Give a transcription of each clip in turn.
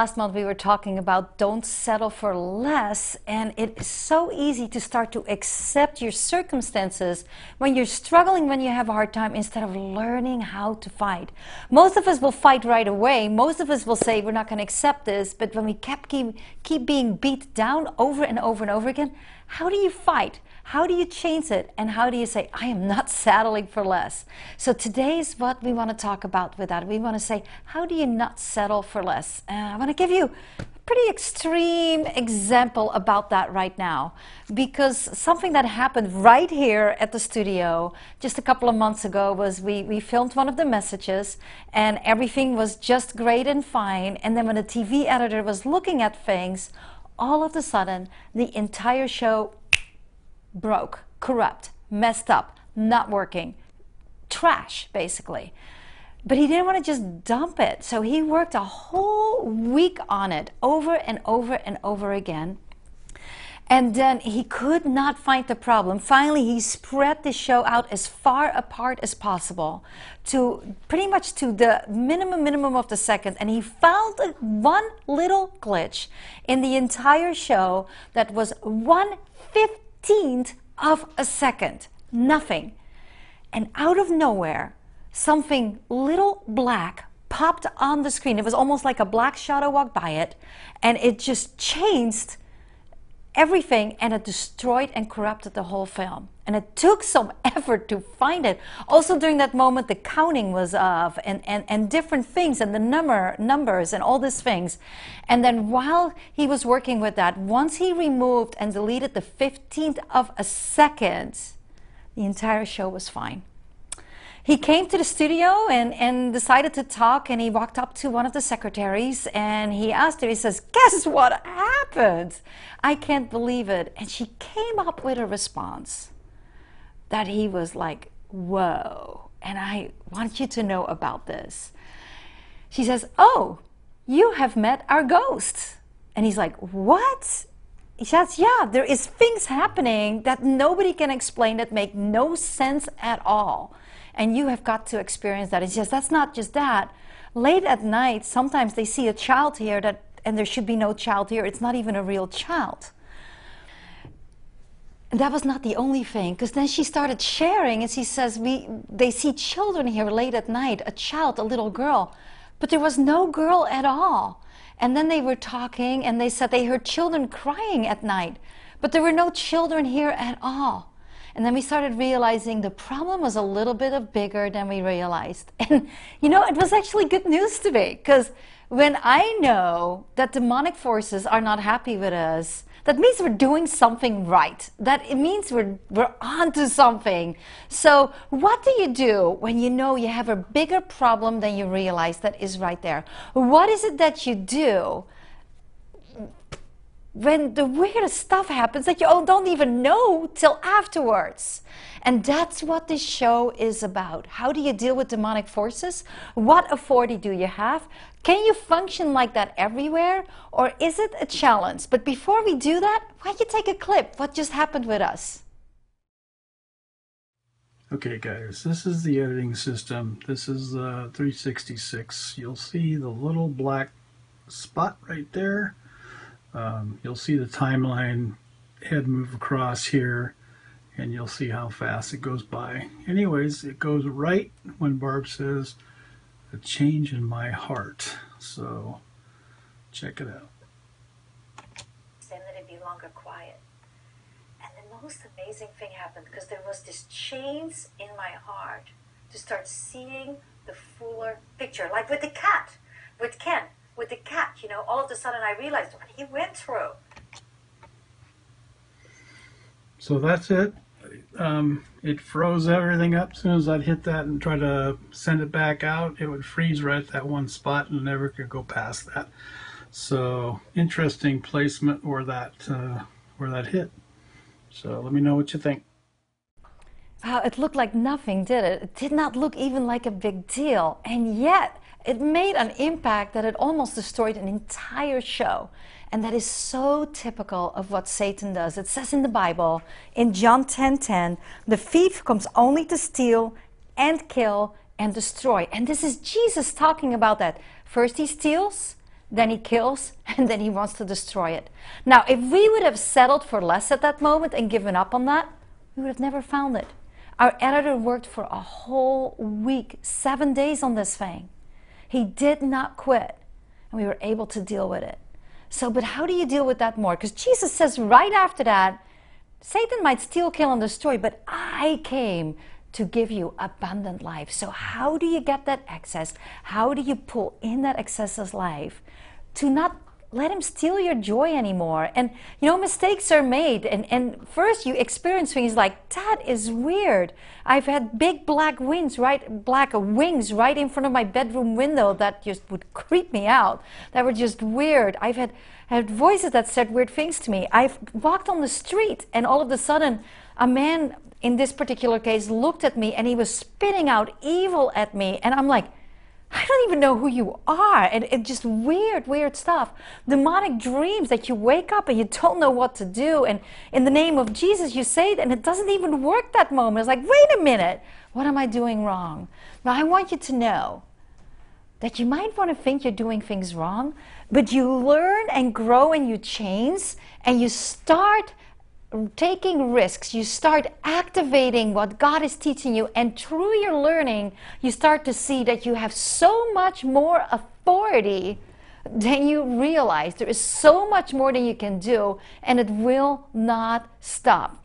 last month we were talking about don't settle for less, and it is so easy to start to accept your circumstances when you're struggling, when you have a hard time, instead of learning how to fight. Most of us will fight right away. Most of us will say we're not going to accept this, but when we kept keep, keep being beat down over and over and over again, how do you fight? How do you change it? And how do you say, I am not settling for less? So today is what we want to talk about with that. We want to say, how do you not settle for less? Uh, I want to give you a pretty extreme example about that right now because something that happened right here at the studio just a couple of months ago was we, we filmed one of the messages and everything was just great and fine. And then when the TV editor was looking at things, all of a sudden the entire show broke, corrupt, messed up, not working, trash, basically. But he didn't want to just dump it. So he worked a whole week on it over and over and over again. And then he could not find the problem. Finally, he spread the show out as far apart as possible to pretty much to the minimum minimum of the second. And he found one little glitch in the entire show that was one fifteenth of a second. Nothing. And out of nowhere, something little black popped on the screen. It was almost like a black shadow walked by it, and it just changed everything and it destroyed and corrupted the whole film. And it took some effort to find it. Also during that moment, the counting was off and, and, and different things and the number numbers and all these things. And then while he was working with that, once he removed and deleted the 15th of a second, the entire show was fine he came to the studio and, and decided to talk and he walked up to one of the secretaries and he asked her he says guess what happened? I can't believe it. And she came up with a response that he was like whoa and i want you to know about this. She says oh you have met our ghost. And he's like what says yeah there is things happening that nobody can explain that make no sense at all and you have got to experience that. It's just that's not just that. Late at night, sometimes they see a child here that, and there should be no child here. It's not even a real child. And that was not the only thing, because then she started sharing, and she says, "We they see children here late at night, a child, a little girl, but there was no girl at all." And then they were talking, and they said they heard children crying at night, but there were no children here at all. And then we started realizing the problem was a little bit of bigger than we realized. And you know, it was actually good news to me because when I know that demonic forces are not happy with us, that means we're doing something right. That it means we're we're onto something. So what do you do when you know you have a bigger problem than you realize that is right there? What is it that you do when the weirdest stuff happens that you all don't even know till afterwards. And that's what this show is about. How do you deal with demonic forces? What authority do you have? Can you function like that everywhere? Or is it a challenge? But before we do that, why don't you take a clip? What just happened with us? Okay guys, this is the editing system. This is uh, 366. You'll see the little black spot right there um, you'll see the timeline head move across here and you'll see how fast it goes by. Anyways, it goes right when Barb says, a change in my heart. So check it out. Then that it'd be longer quiet. And the most amazing thing happened because there was this change in my heart to start seeing the fuller picture, like with the cat, with Ken with the cat, you know, all of a sudden I realized what he went through. So that's it. Um, it froze everything up. As soon as I'd hit that and try to send it back out, it would freeze right at that one spot and never could go past that. So interesting placement where that uh, where that hit. So let me know what you think. Wow, it looked like nothing, did it? It did not look even like a big deal. And yet, it made an impact that it almost destroyed an entire show. And that is so typical of what Satan does. It says in the Bible, in John 10 10, the thief comes only to steal and kill and destroy. And this is Jesus talking about that. First he steals, then he kills, and then he wants to destroy it. Now, if we would have settled for less at that moment and given up on that, we would have never found it. Our editor worked for a whole week, seven days on this thing. He did not quit, and we were able to deal with it. So, but how do you deal with that more? Because Jesus says right after that, Satan might steal, kill, and destroy, but I came to give you abundant life. So, how do you get that access? How do you pull in that excess life to not let him steal your joy anymore? And you know, mistakes are made. And, and first, you experience things like that is weird. I've had big black wings right, black wings right in front of my bedroom window that just would creep me out. That were just weird. I've had had voices that said weird things to me. I've walked on the street, and all of a sudden, a man in this particular case looked at me and he was spitting out evil at me. And I'm like, I don't even know who you are. And just weird, weird stuff. Demonic dreams that you wake up and you don't know what to do. And in the name of Jesus, you say it and it doesn't even work that moment. It's like, wait a minute, what am I doing wrong? Now, I want you to know that you might want to think you're doing things wrong, but you learn and grow and you change and you start taking risks, you start activating what God is teaching you, and through your learning, you start to see that you have so much more authority than you realize. There is so much more than you can do, and it will not stop.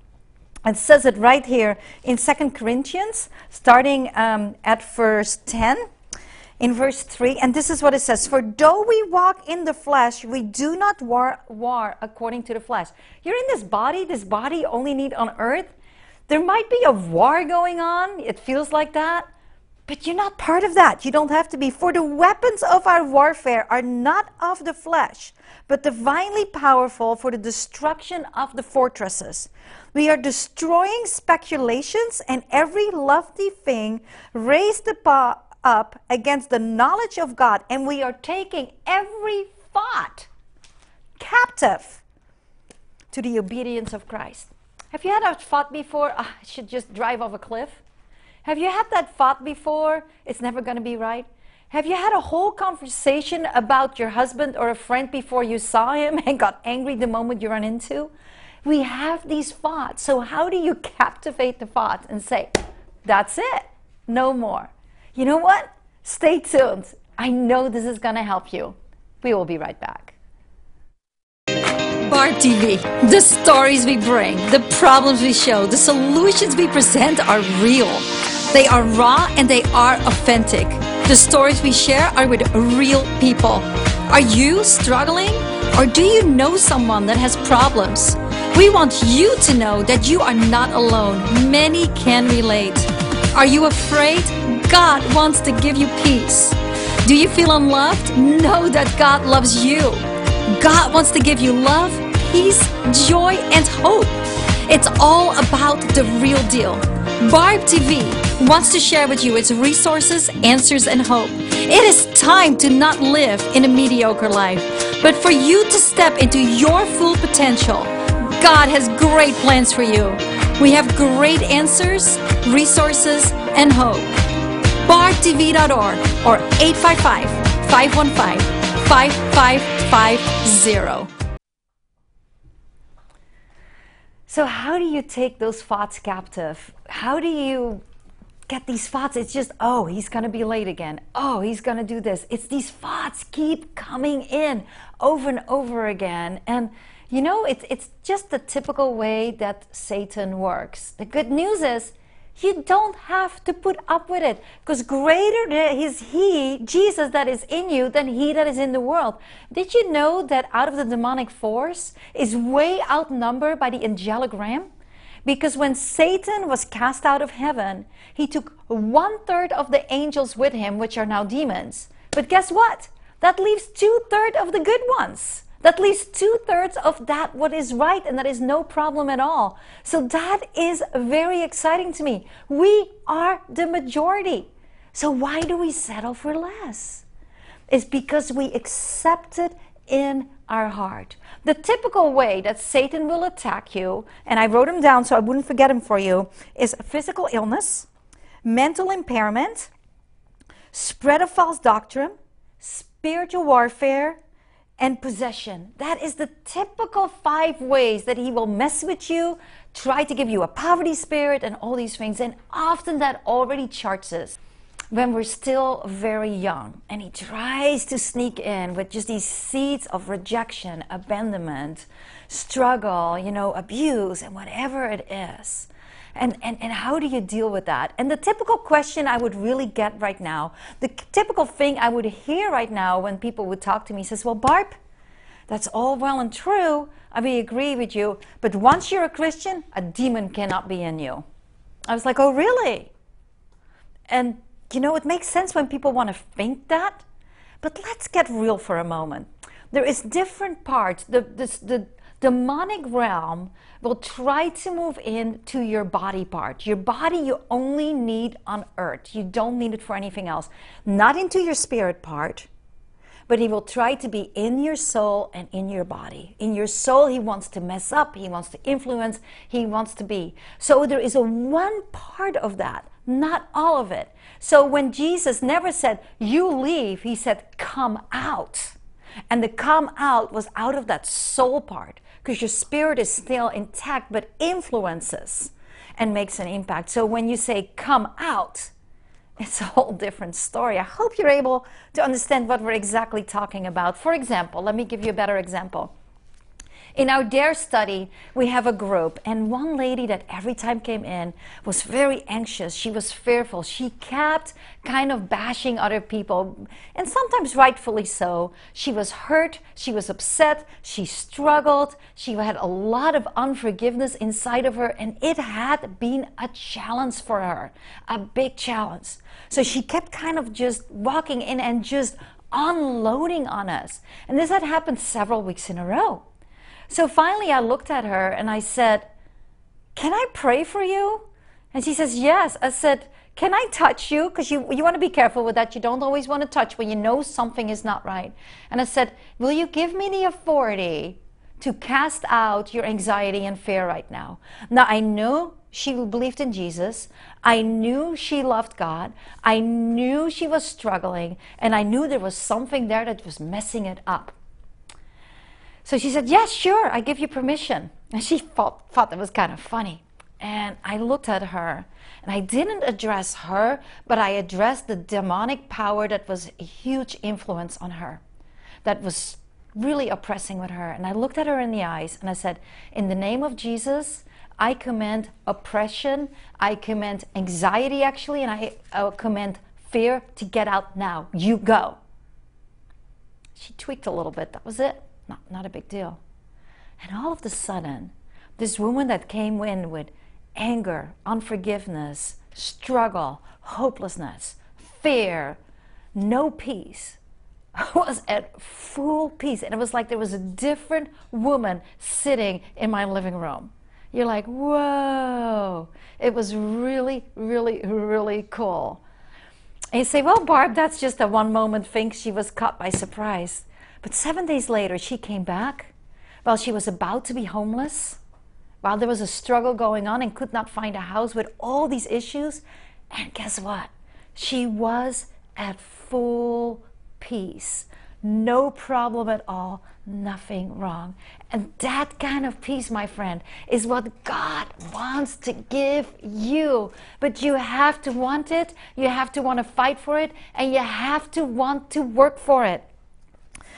It says it right here in Second Corinthians, starting um, at verse 10 in verse 3, and this is what it says For though we walk in the flesh, we do not war, war according to the flesh. You're in this body, this body only need on earth. There might be a war going on, it feels like that, but you're not part of that. You don't have to be. For the weapons of our warfare are not of the flesh, but divinely powerful for the destruction of the fortresses. We are destroying speculations and every lofty thing raised above up against the knowledge of God, and we are taking every thought captive to the obedience of Christ. Have you had a thought before, oh, I should just drive off a cliff? Have you had that thought before, it's never going to be right? Have you had a whole conversation about your husband or a friend before you saw him and got angry the moment you run into? We have these thoughts. So, how do you captivate the thoughts and say, that's it, no more? You know what? Stay tuned. I know this is going to help you. We will be right back. Barb TV, the stories we bring, the problems we show, the solutions we present are real. They are raw and they are authentic. The stories we share are with real people. Are you struggling? Or do you know someone that has problems? We want you to know that you are not alone. Many can relate. Are you afraid? God wants to give you peace. Do you feel unloved? Know that God loves you. God wants to give you love, peace, joy, and hope. It's all about the real deal. Barb TV wants to share with you its resources, answers, and hope. It is time to not live in a mediocre life, but for you to step into your full potential. God has great plans for you. We have great answers, resources, and hope BarbTV.org or 855 515 5550. So, how do you take those thoughts captive? How do you get these thoughts? It's just, oh, he's going to be late again. Oh, he's going to do this. It's these thoughts keep coming in over and over again. And, you know, it's, it's just the typical way that Satan works. The good news is, you don't have to put up with it because greater is He, Jesus, that is in you than He that is in the world. Did you know that out of the demonic force is way outnumbered by the angelic realm? Because when Satan was cast out of heaven, he took one third of the angels with him, which are now demons. But guess what? That leaves two thirds of the good ones that least two thirds of that what is right and that is no problem at all. So that is very exciting to me. We are the majority. So why do we settle for less? It's because we accept it in our heart. The typical way that Satan will attack you, and I wrote them down so I wouldn't forget them for you, is physical illness, mental impairment, spread of false doctrine, spiritual warfare, and possession. That is the typical five ways that he will mess with you, try to give you a poverty spirit, and all these things. And often that already charts us when we're still very young. And he tries to sneak in with just these seeds of rejection, abandonment, struggle, you know, abuse, and whatever it is. And, and, and how do you deal with that? And the typical question I would really get right now, the typical thing I would hear right now when people would talk to me says, Well, Barb, that's all well and true. I may agree with you. But once you're a Christian, a demon cannot be in you. I was like, Oh, really? And you know, it makes sense when people want to think that. But let's get real for a moment. There is different parts. The, the, the demonic realm will try to move into your body part. Your body you only need on earth. You don't need it for anything else. Not into your spirit part, but he will try to be in your soul and in your body. In your soul, he wants to mess up, he wants to influence, he wants to be. So there is a one part of that, not all of it. So when Jesus never said, You leave, he said, Come out. And the come out was out of that soul part because your spirit is still intact but influences and makes an impact. So when you say come out, it's a whole different story. I hope you're able to understand what we're exactly talking about. For example, let me give you a better example. In our DARE study, we have a group, and one lady that every time came in was very anxious. She was fearful. She kept kind of bashing other people, and sometimes rightfully so. She was hurt. She was upset. She struggled. She had a lot of unforgiveness inside of her, and it had been a challenge for her, a big challenge. So she kept kind of just walking in and just unloading on us. And this had happened several weeks in a row. So finally, I looked at her and I said, Can I pray for you? And she says, Yes. I said, Can I touch you? Because you, you want to be careful with that. You don't always want to touch when you know something is not right. And I said, Will you give me the authority to cast out your anxiety and fear right now? Now, I know she believed in Jesus. I knew she loved God. I knew she was struggling. And I knew there was something there that was messing it up. So she said, Yes, sure, I give you permission. And she thought, thought that was kind of funny. And I looked at her and I didn't address her, but I addressed the demonic power that was a huge influence on her, that was really oppressing with her. And I looked at her in the eyes and I said, In the name of Jesus, I command oppression, I command anxiety actually, and I command fear to get out now. You go. She tweaked a little bit. That was it. Not, not a big deal. And all of a sudden, this woman that came in with anger, unforgiveness, struggle, hopelessness, fear, no peace, was at full peace. And it was like there was a different woman sitting in my living room. You're like, whoa. It was really, really, really cool. And you say, well, Barb, that's just a one moment thing. She was caught by surprise. But seven days later, she came back while she was about to be homeless, while there was a struggle going on and could not find a house with all these issues. And guess what? She was at full peace. No problem at all, nothing wrong. And that kind of peace, my friend, is what God wants to give you. But you have to want it, you have to want to fight for it, and you have to want to work for it.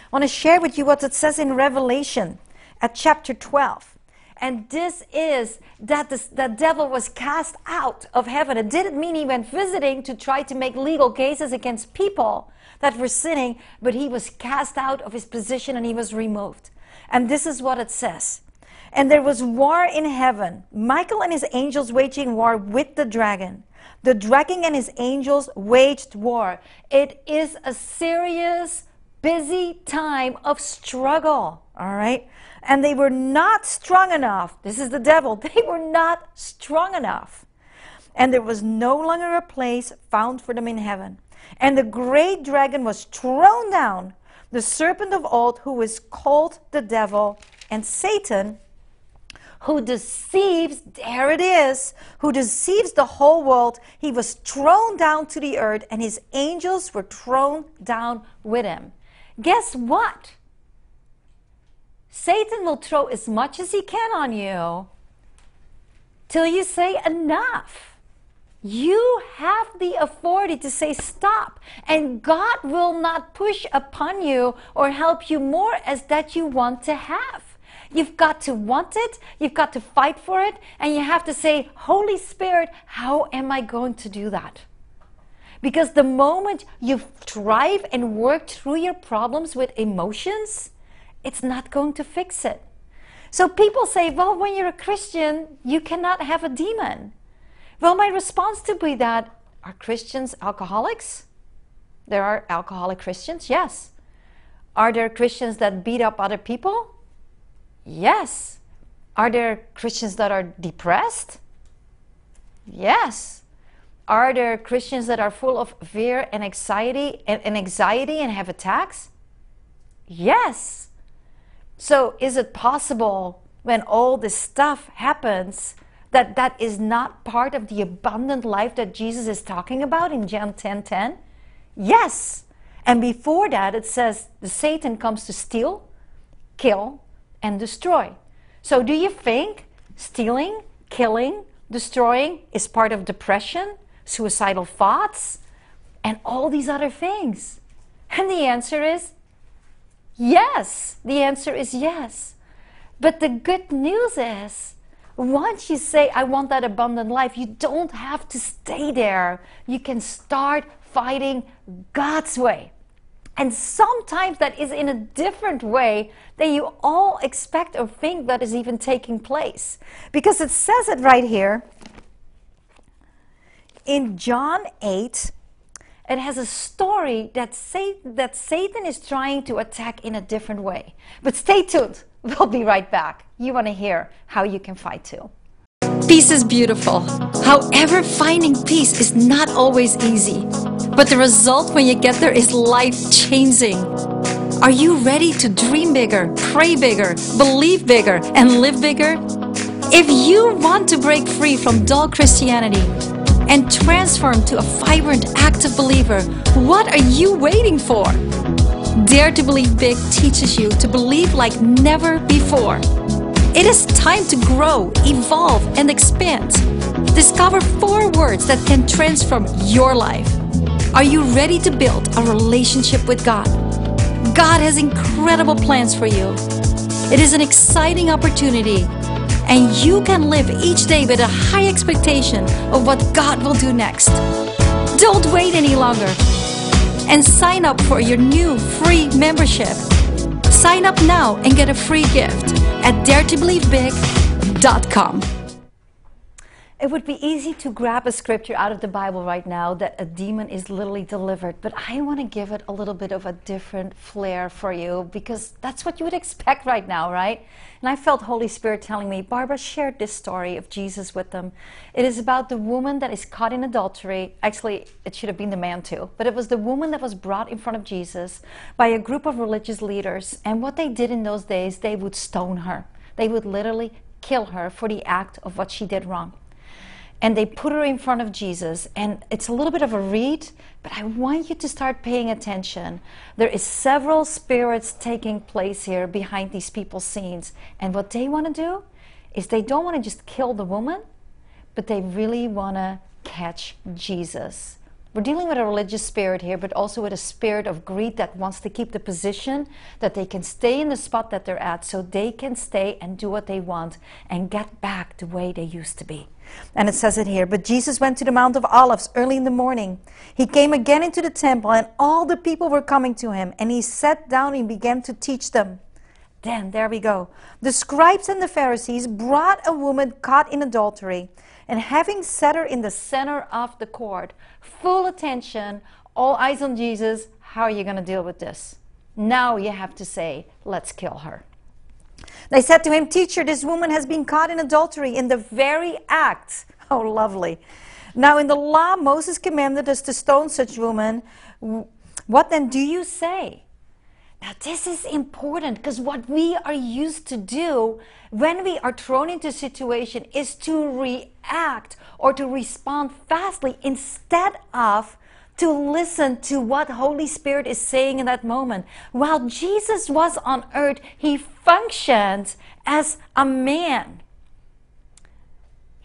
I want to share with you what it says in Revelation at chapter 12. And this is that the, the devil was cast out of heaven. It didn't mean he went visiting to try to make legal cases against people that were sinning, but he was cast out of his position and he was removed. And this is what it says. And there was war in heaven, Michael and his angels waging war with the dragon. The dragon and his angels waged war. It is a serious busy time of struggle, all right? And they were not strong enough. This is the devil. They were not strong enough. And there was no longer a place found for them in heaven. And the great dragon was thrown down, the serpent of old, who is called the devil and Satan, who deceives, there it is, who deceives the whole world. He was thrown down to the earth, and his angels were thrown down with him. Guess what? Satan will throw as much as he can on you till you say enough. You have the authority to say stop, and God will not push upon you or help you more as that you want to have. You've got to want it, you've got to fight for it, and you have to say, Holy Spirit, how am I going to do that? Because the moment you thrive and work through your problems with emotions, it's not going to fix it. So people say, well, when you're a Christian, you cannot have a demon. Well, my response to be that are Christians alcoholics? There are alcoholic Christians, yes. Are there Christians that beat up other people? Yes. Are there Christians that are depressed? Yes. Are there Christians that are full of fear and anxiety and, and anxiety and have attacks? Yes. So is it possible when all this stuff happens that that is not part of the abundant life that Jesus is talking about in John 10 10? Yes. And before that, it says the Satan comes to steal, kill, and destroy. So do you think stealing, killing, destroying is part of depression, suicidal thoughts, and all these other things? And the answer is yes. The answer is yes. But the good news is once you say, I want that abundant life, you don't have to stay there. You can start fighting God's way. And sometimes that is in a different way than you all expect or think that is even taking place. Because it says it right here in John 8. It has a story that, Satan, that Satan is trying to attack in a different way. But stay tuned. We'll be right back. You want to hear how you can fight too. Peace is beautiful. However, finding peace is not always easy. But the result when you get there is life changing. Are you ready to dream bigger, pray bigger, believe bigger, and live bigger? If you want to break free from dull Christianity and transform to a vibrant, active believer, what are you waiting for? Dare to Believe Big teaches you to believe like never before. It is time to grow, evolve, and expand. Discover four words that can transform your life. Are you ready to build a relationship with God? God has incredible plans for you. It is an exciting opportunity, and you can live each day with a high expectation of what God will do next. Don't wait any longer and sign up for your new free membership. Sign up now and get a free gift at daretobelievebig.com. It would be easy to grab a scripture out of the Bible right now that a demon is literally delivered, but I want to give it a little bit of a different flair for you because that's what you would expect right now, right? And I felt Holy Spirit telling me, Barbara shared this story of Jesus with them. It is about the woman that is caught in adultery. Actually, it should have been the man too, but it was the woman that was brought in front of Jesus by a group of religious leaders. And what they did in those days, they would stone her. They would literally kill her for the act of what she did wrong and they put her in front of Jesus and it's a little bit of a read but I want you to start paying attention. There is several spirits taking place here behind these people's scenes and what they want to do is they don't want to just kill the woman but they really want to catch Jesus we're dealing with a religious spirit here, but also with a spirit of greed that wants to keep the position, that they can stay in the spot that they're at so they can stay and do what they want and get back the way they used to be. And it says it here But Jesus went to the Mount of Olives early in the morning. He came again into the temple, and all the people were coming to him, and he sat down and began to teach them. Then, there we go. The scribes and the Pharisees brought a woman caught in adultery, and having set her in the center of the court, full attention, all eyes on Jesus, how are you going to deal with this? Now you have to say, let's kill her. They said to him, Teacher, this woman has been caught in adultery in the very act. Oh, lovely. Now, in the law, Moses commanded us to stone such woman. What then do you say? Now, this is important because what we are used to do when we are thrown into a situation is to react or to respond fastly instead of to listen to what Holy Spirit is saying in that moment. While Jesus was on earth, he functioned as a man.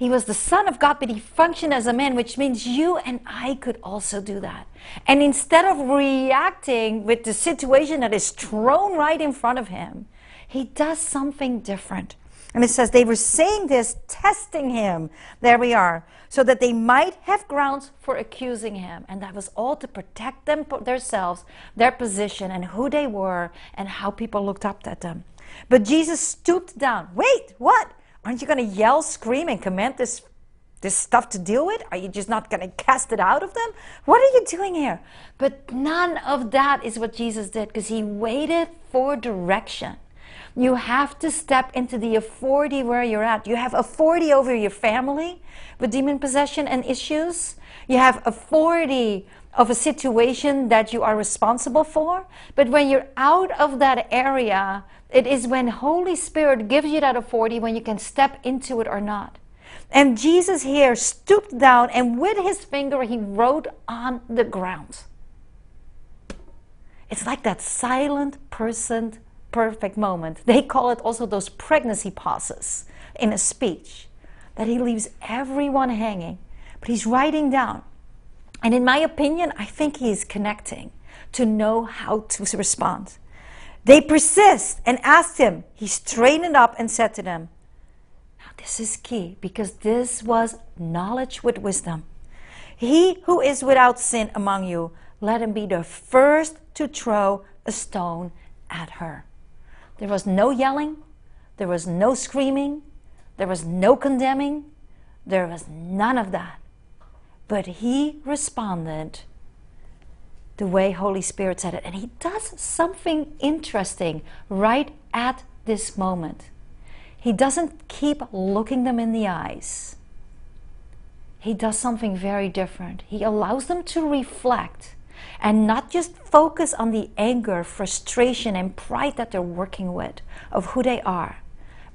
He was the Son of God, but he functioned as a man, which means you and I could also do that. And instead of reacting with the situation that is thrown right in front of him, he does something different. And it says they were saying this, testing him. There we are. So that they might have grounds for accusing him. And that was all to protect them themselves, their position, and who they were, and how people looked up at them. But Jesus stooped down. Wait, what? Aren't you going to yell, scream, and command this, this stuff to deal with? Are you just not going to cast it out of them? What are you doing here? But none of that is what Jesus did because he waited for direction. You have to step into the authority where you're at. You have authority over your family with demon possession and issues. You have authority of a situation that you are responsible for. But when you're out of that area, it is when Holy Spirit gives you that authority when you can step into it or not. And Jesus here stooped down and with his finger he wrote on the ground. It's like that silent person perfect moment. They call it also those pregnancy pauses in a speech that he leaves everyone hanging, but he's writing down. And in my opinion, I think he's connecting to know how to respond. They persist and asked him. He straightened up and said to them, Now, this is key because this was knowledge with wisdom. He who is without sin among you, let him be the first to throw a stone at her. There was no yelling, there was no screaming, there was no condemning, there was none of that. But he responded the way Holy Spirit said it. And he does something interesting right at this moment. He doesn't keep looking them in the eyes. He does something very different. He allows them to reflect and not just focus on the anger, frustration, and pride that they're working with of who they are,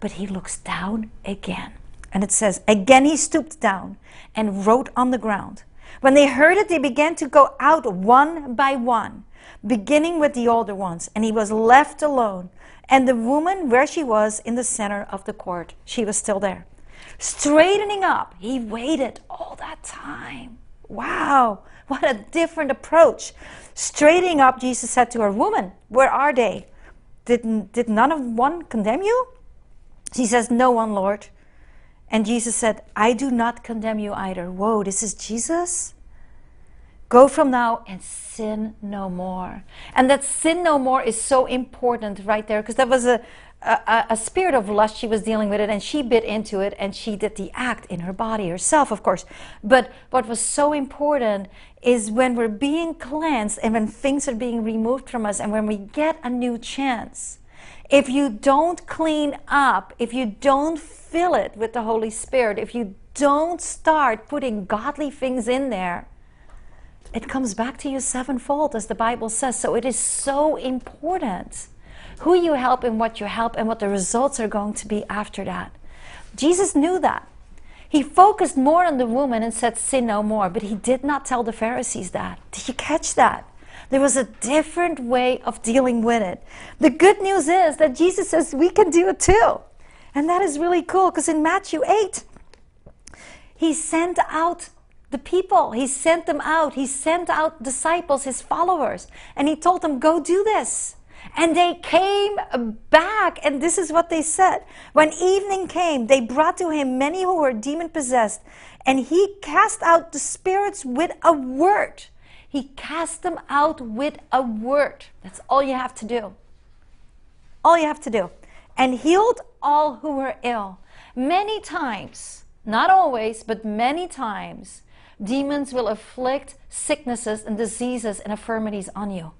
but he looks down again. And it says, Again he stooped down and wrote on the ground. When they heard it, they began to go out one by one, beginning with the older ones, and he was left alone. And the woman, where she was in the center of the court, she was still there. Straightening up, he waited all that time. Wow, what a different approach. Straightening up, Jesus said to her, Woman, where are they? Did, did none of one condemn you? She says, No one, Lord. And Jesus said, I do not condemn you either. Whoa, this is Jesus? Go from now and sin no more. And that sin no more is so important right there because that was a, a, a, spirit of lust. She was dealing with it and she bit into it and she did the act in her body herself, of course. But what was so important is when we're being cleansed and when things are being removed from us and when we get a new chance if you don't clean up, if you don't fill it with the Holy Spirit, if you don't start putting godly things in there, it comes back to you sevenfold, as the Bible says. So it is so important who you help and what you help and what the results are going to be after that. Jesus knew that. He focused more on the woman and said, Sin no more, but he did not tell the Pharisees that. Did you catch that? There was a different way of dealing with it. The good news is that Jesus says we can do it too. And that is really cool because in Matthew 8, he sent out the people. He sent them out. He sent out disciples, his followers, and he told them, Go do this. And they came back, and this is what they said. When evening came, they brought to him many who were demon possessed, and he cast out the spirits with a word. He cast them out with a word. That's all you have to do. All you have to do. And healed all who were ill. Many times, not always, but many times, demons will afflict sicknesses and diseases and infirmities on you.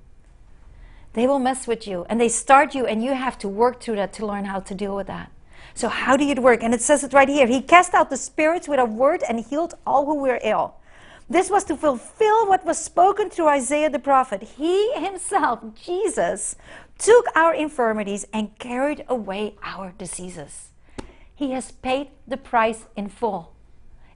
They will mess with you and they start you, and you have to work through that to learn how to deal with that. So, how do you work? And it says it right here. He cast out the spirits with a word and healed all who were ill. This was to fulfill what was spoken through Isaiah the prophet. He himself, Jesus, took our infirmities and carried away our diseases. He has paid the price in full.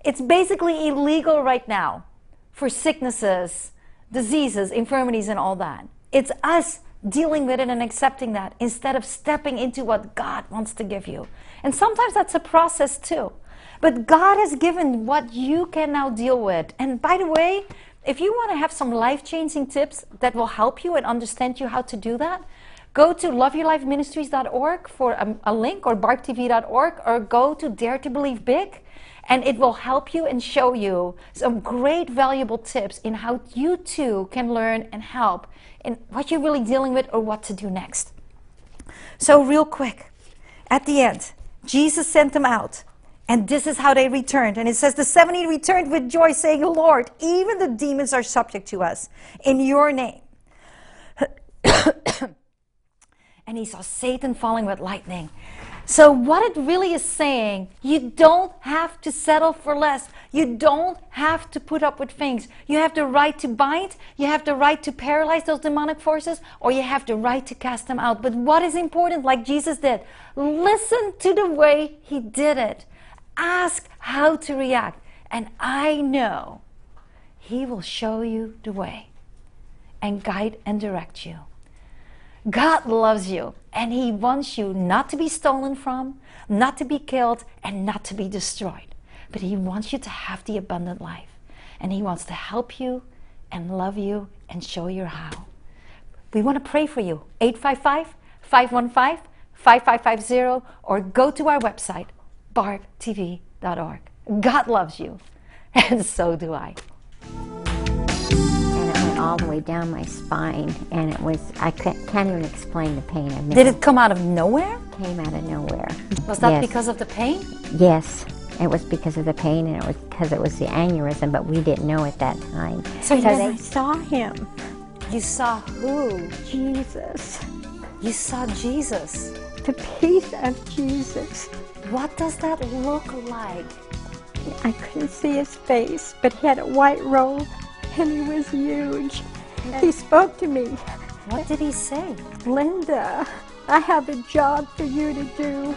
It's basically illegal right now for sicknesses diseases, infirmities, and all that. It's us dealing with it and accepting that instead of stepping into what God wants to give you. And sometimes that's a process too. But God has given what you can now deal with. And by the way, if you want to have some life changing tips that will help you and understand you how to do that, go to loveyourlifeministries.org for a, a link or barbtv.org or go to Dare to Believe Big and it will help you and show you some great valuable tips in how you too can learn and help in what you're really dealing with or what to do next. So, real quick, at the end, Jesus sent them out. And this is how they returned. And it says, The 70 returned with joy, saying, Lord, even the demons are subject to us in your name. and he saw Satan falling with lightning. So, what it really is saying, you don't have to settle for less. You don't have to put up with things. You have the right to bind, you have the right to paralyze those demonic forces, or you have the right to cast them out. But what is important, like Jesus did, listen to the way he did it. Ask how to react. And I know he will show you the way and guide and direct you. God loves you and He wants you not to be stolen from, not to be killed, and not to be destroyed. But He wants you to have the abundant life. And He wants to help you and love you and show you how. We want to pray for you. 855 515 5550 or go to our website, barbtv.org. God loves you, and so do I And it went all the way down my spine, and it was, I can't, even explain the pain. I've Did it come out of nowhere? Came out of nowhere. Was that yes. because of the pain? Yes, it was because of the pain, and it was because it was the aneurysm, but we didn't know at that time. So you they saw him. You saw who? Jesus. You saw Jesus. The peace of Jesus. What does that look like? I couldn't see his face, but he had a white robe and he was huge. He spoke to me. What did he say? Linda, I have a job for you to do.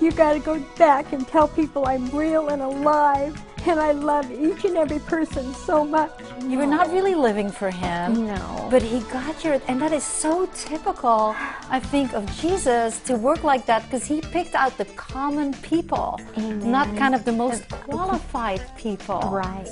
You got to go back and tell people I'm real and alive, and I love each and every person so much. You were not really living for him. No. But he got your, and that is so typical, I think, of Jesus to work like that because he picked out the common people, Amen. not kind of the most qualified people. Right.